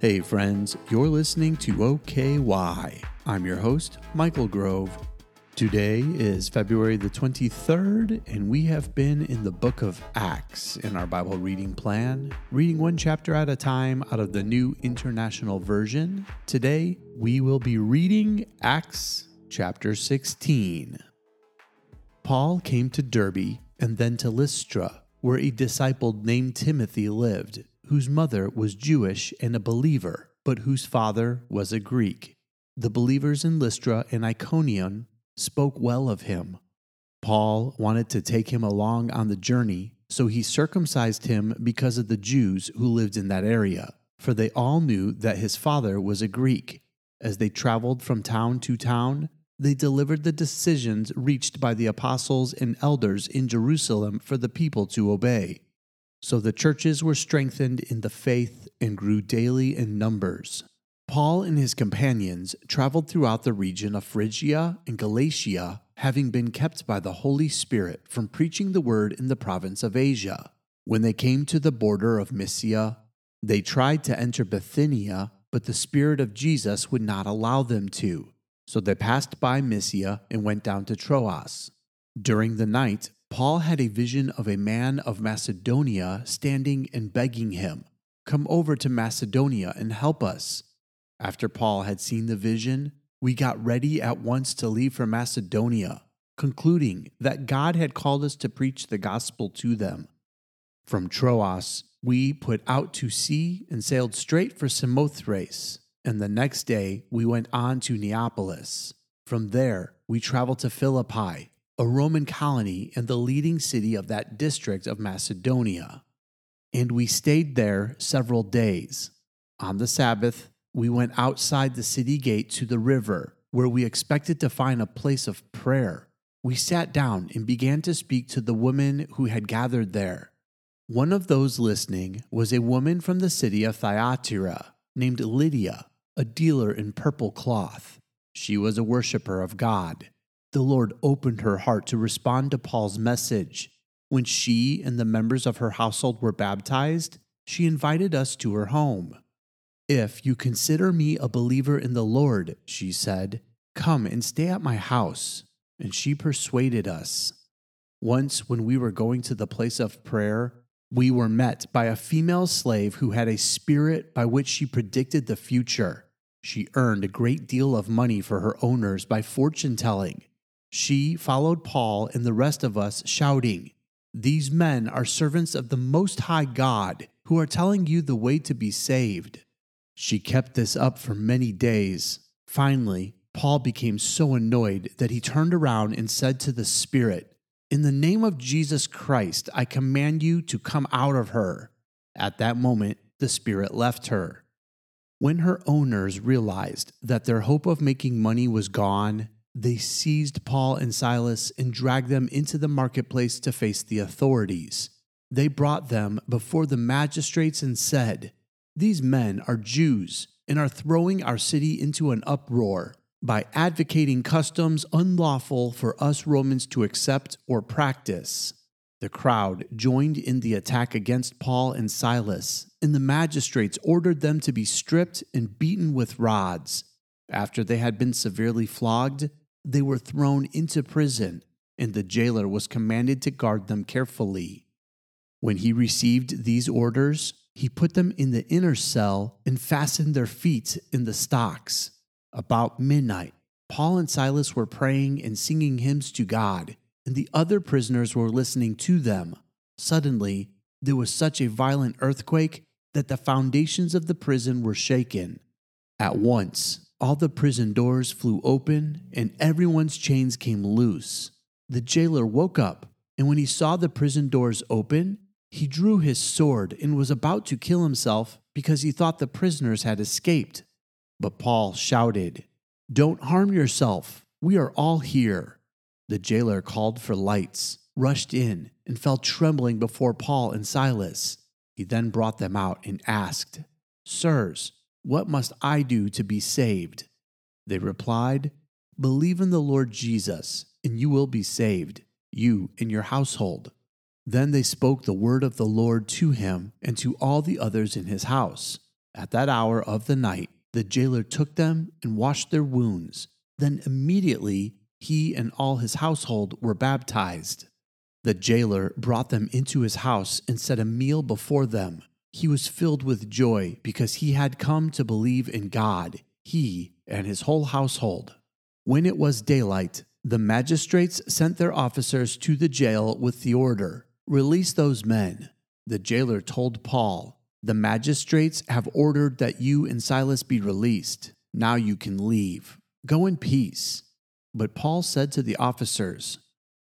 Hey, friends, you're listening to OKY. I'm your host, Michael Grove. Today is February the 23rd, and we have been in the book of Acts in our Bible reading plan, reading one chapter at a time out of the New International Version. Today, we will be reading Acts chapter 16. Paul came to Derbe and then to Lystra, where a disciple named Timothy lived whose mother was Jewish and a believer, but whose father was a Greek. The believers in Lystra and Iconium spoke well of him. Paul wanted to take him along on the journey, so he circumcised him because of the Jews who lived in that area, for they all knew that his father was a Greek. As they traveled from town to town, they delivered the decisions reached by the apostles and elders in Jerusalem for the people to obey. So the churches were strengthened in the faith and grew daily in numbers. Paul and his companions traveled throughout the region of Phrygia and Galatia, having been kept by the Holy Spirit from preaching the word in the province of Asia. When they came to the border of Mysia, they tried to enter Bithynia, but the Spirit of Jesus would not allow them to. So they passed by Mysia and went down to Troas. During the night, Paul had a vision of a man of Macedonia standing and begging him, Come over to Macedonia and help us. After Paul had seen the vision, we got ready at once to leave for Macedonia, concluding that God had called us to preach the gospel to them. From Troas, we put out to sea and sailed straight for Samothrace, and the next day we went on to Neapolis. From there, we traveled to Philippi a Roman colony and the leading city of that district of Macedonia. And we stayed there several days. On the Sabbath, we went outside the city gate to the river, where we expected to find a place of prayer. We sat down and began to speak to the women who had gathered there. One of those listening was a woman from the city of Thyatira named Lydia, a dealer in purple cloth. She was a worshiper of God the Lord opened her heart to respond to Paul's message. When she and the members of her household were baptized, she invited us to her home. If you consider me a believer in the Lord, she said, come and stay at my house. And she persuaded us. Once, when we were going to the place of prayer, we were met by a female slave who had a spirit by which she predicted the future. She earned a great deal of money for her owners by fortune telling. She followed Paul and the rest of us, shouting, These men are servants of the Most High God, who are telling you the way to be saved. She kept this up for many days. Finally, Paul became so annoyed that he turned around and said to the Spirit, In the name of Jesus Christ, I command you to come out of her. At that moment, the Spirit left her. When her owners realized that their hope of making money was gone, they seized Paul and Silas and dragged them into the marketplace to face the authorities. They brought them before the magistrates and said, These men are Jews and are throwing our city into an uproar by advocating customs unlawful for us Romans to accept or practice. The crowd joined in the attack against Paul and Silas, and the magistrates ordered them to be stripped and beaten with rods. After they had been severely flogged, they were thrown into prison, and the jailer was commanded to guard them carefully. When he received these orders, he put them in the inner cell and fastened their feet in the stocks. About midnight, Paul and Silas were praying and singing hymns to God, and the other prisoners were listening to them. Suddenly, there was such a violent earthquake that the foundations of the prison were shaken. At once, all the prison doors flew open and everyone's chains came loose. The jailer woke up, and when he saw the prison doors open, he drew his sword and was about to kill himself because he thought the prisoners had escaped. But Paul shouted, Don't harm yourself. We are all here. The jailer called for lights, rushed in, and fell trembling before Paul and Silas. He then brought them out and asked, Sirs, what must I do to be saved? They replied, Believe in the Lord Jesus, and you will be saved, you and your household. Then they spoke the word of the Lord to him and to all the others in his house. At that hour of the night, the jailer took them and washed their wounds. Then immediately he and all his household were baptized. The jailer brought them into his house and set a meal before them. He was filled with joy because he had come to believe in God, he and his whole household. When it was daylight, the magistrates sent their officers to the jail with the order Release those men. The jailer told Paul, The magistrates have ordered that you and Silas be released. Now you can leave. Go in peace. But Paul said to the officers,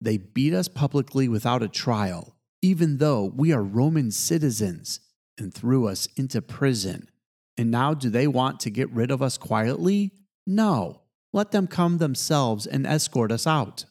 They beat us publicly without a trial, even though we are Roman citizens, and threw us into prison. And now do they want to get rid of us quietly? No, let them come themselves and escort us out.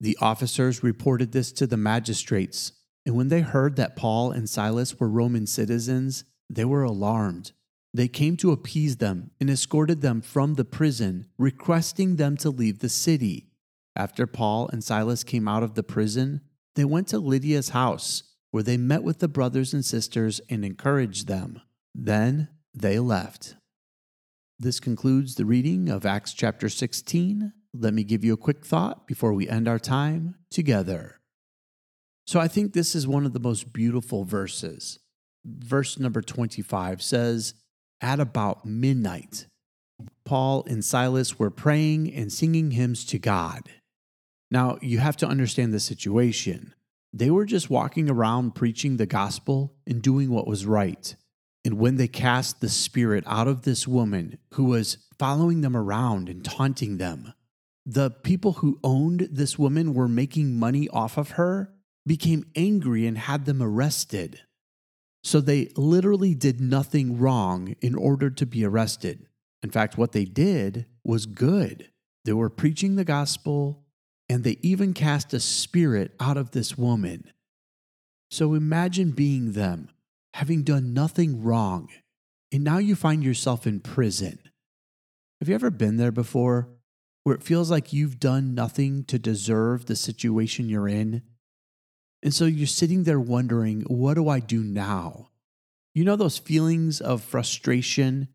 The officers reported this to the magistrates, and when they heard that Paul and Silas were Roman citizens, they were alarmed. They came to appease them and escorted them from the prison, requesting them to leave the city. After Paul and Silas came out of the prison, they went to Lydia's house, where they met with the brothers and sisters and encouraged them. Then they left. This concludes the reading of Acts chapter 16. Let me give you a quick thought before we end our time together. So, I think this is one of the most beautiful verses. Verse number 25 says, At about midnight, Paul and Silas were praying and singing hymns to God. Now, you have to understand the situation. They were just walking around preaching the gospel and doing what was right. And when they cast the spirit out of this woman who was following them around and taunting them, the people who owned this woman were making money off of her, became angry and had them arrested. So they literally did nothing wrong in order to be arrested. In fact, what they did was good. They were preaching the gospel and they even cast a spirit out of this woman. So imagine being them having done nothing wrong, and now you find yourself in prison. Have you ever been there before where it feels like you've done nothing to deserve the situation you're in? And so you're sitting there wondering, what do I do now? You know those feelings of frustration,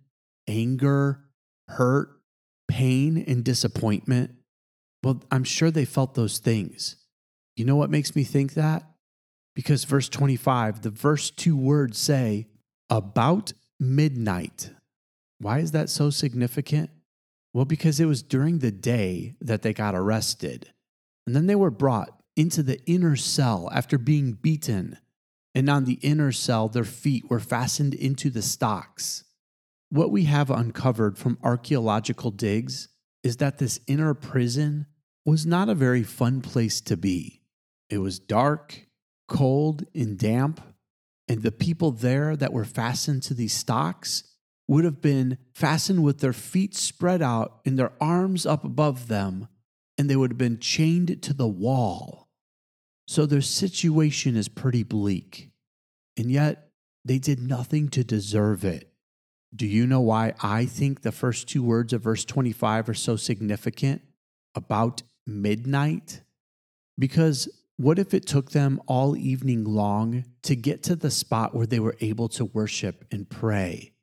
anger, hurt, pain, and disappointment? Well, I'm sure they felt those things. You know what makes me think that? Because verse 25, the first two words say, about midnight. Why is that so significant? Well, because it was during the day that they got arrested. And then they were brought into the inner cell after being beaten. And on the inner cell, their feet were fastened into the stocks. What we have uncovered from archaeological digs is that this inner prison was not a very fun place to be. It was dark cold and damp, and the people there that were fastened to these stocks would have been fastened with their feet spread out and their arms up above them, and they would have been chained to the wall. So their situation is pretty bleak, and yet they did nothing to deserve it. Do you know why I think the first two words of verse 25 are so significant about midnight? Because what if it took them all evening long to get to the spot where they were able to worship and pray?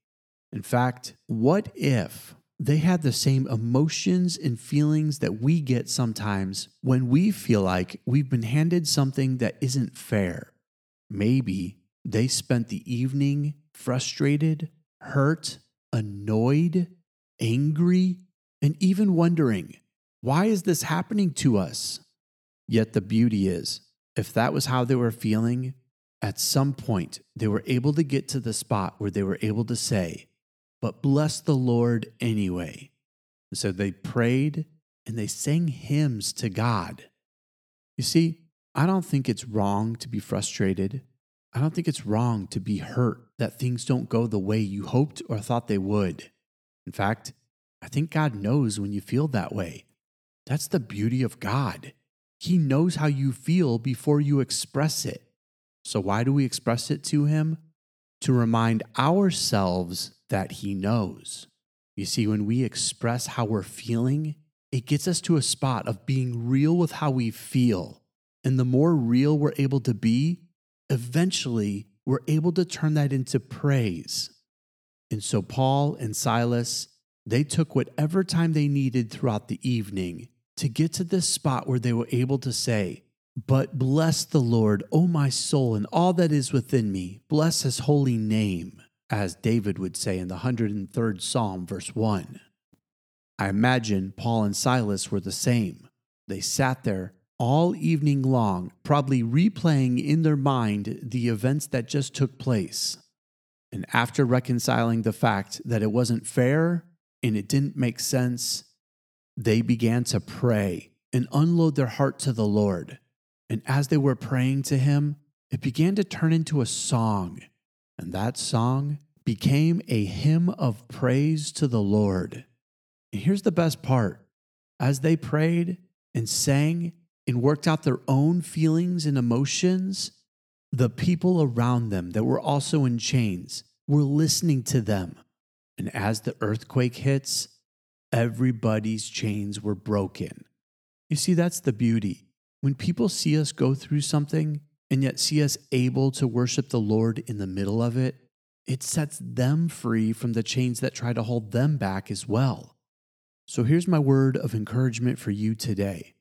In fact, what if they had the same emotions and feelings that we get sometimes when we feel like we've been handed something that isn't fair? Maybe they spent the evening frustrated, hurt, annoyed, angry, and even wondering, why is this happening to us? Yet the beauty is, if that was how they were feeling, at some point they were able to get to the spot where they were able to say, But bless the Lord anyway. so they prayed and they sang hymns to God. You see, I don't think it's wrong to be frustrated. I don't think it's wrong to be hurt that things don't go the way you hoped or thought they would. In fact, I think God knows when you feel that way. That's the beauty of God. He knows how you feel before you express it. So, why do we express it to Him? To remind ourselves that He knows. You see, when we express how we're feeling, it gets us to a spot of being real with how we feel. And the more real we're able to be, eventually we're able to turn that into praise. And so Paul and Silas, they took whatever time they needed throughout the evening to get to this spot where they were able to say, But bless the Lord, O my soul, and all that is within me. Bless his holy name, as David would say in the 103rd Psalm, verse 1. I imagine Paul and Silas were the same. They sat there all evening long, probably replaying in their mind the events that just took place. And after reconciling the fact that it wasn't fair and it didn't make sense, they began to pray and unload their heart to the Lord. And as they were praying to Him, it began to turn into a song. And that song became a hymn of praise to the Lord. And here's the best part as they prayed and sang and worked out their own feelings and emotions, the people around them that were also in chains were listening to them. And as the earthquake hits, everybody's chains were broken. You see, that's the beauty. When people see us go through something and yet see us able to worship the Lord in the middle of it, it sets them free from the chains that try to hold them back as well. So here's my word of encouragement for you today.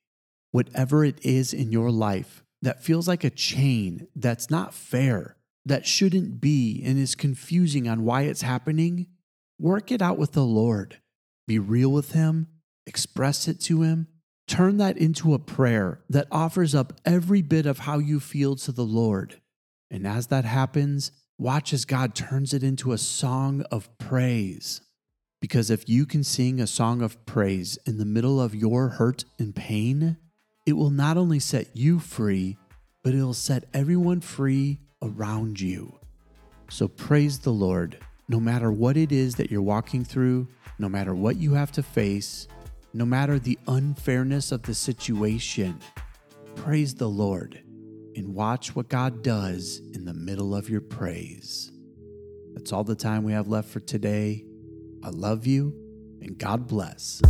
Whatever it is in your life that feels like a chain that's not fair, that shouldn't be, and is confusing on why it's happening, work it out with the Lord. Be real with Him, express it to Him, turn that into a prayer that offers up every bit of how you feel to the Lord. And as that happens, watch as God turns it into a song of praise. Because if you can sing a song of praise in the middle of your hurt and pain, it will not only set you free, but it'll set everyone free around you. So praise the Lord, no matter what it is that you're walking through, no matter what you have to face, no matter the unfairness of the situation. Praise the Lord and watch what God does in the middle of your praise. That's all the time we have left for today. I love you and God bless.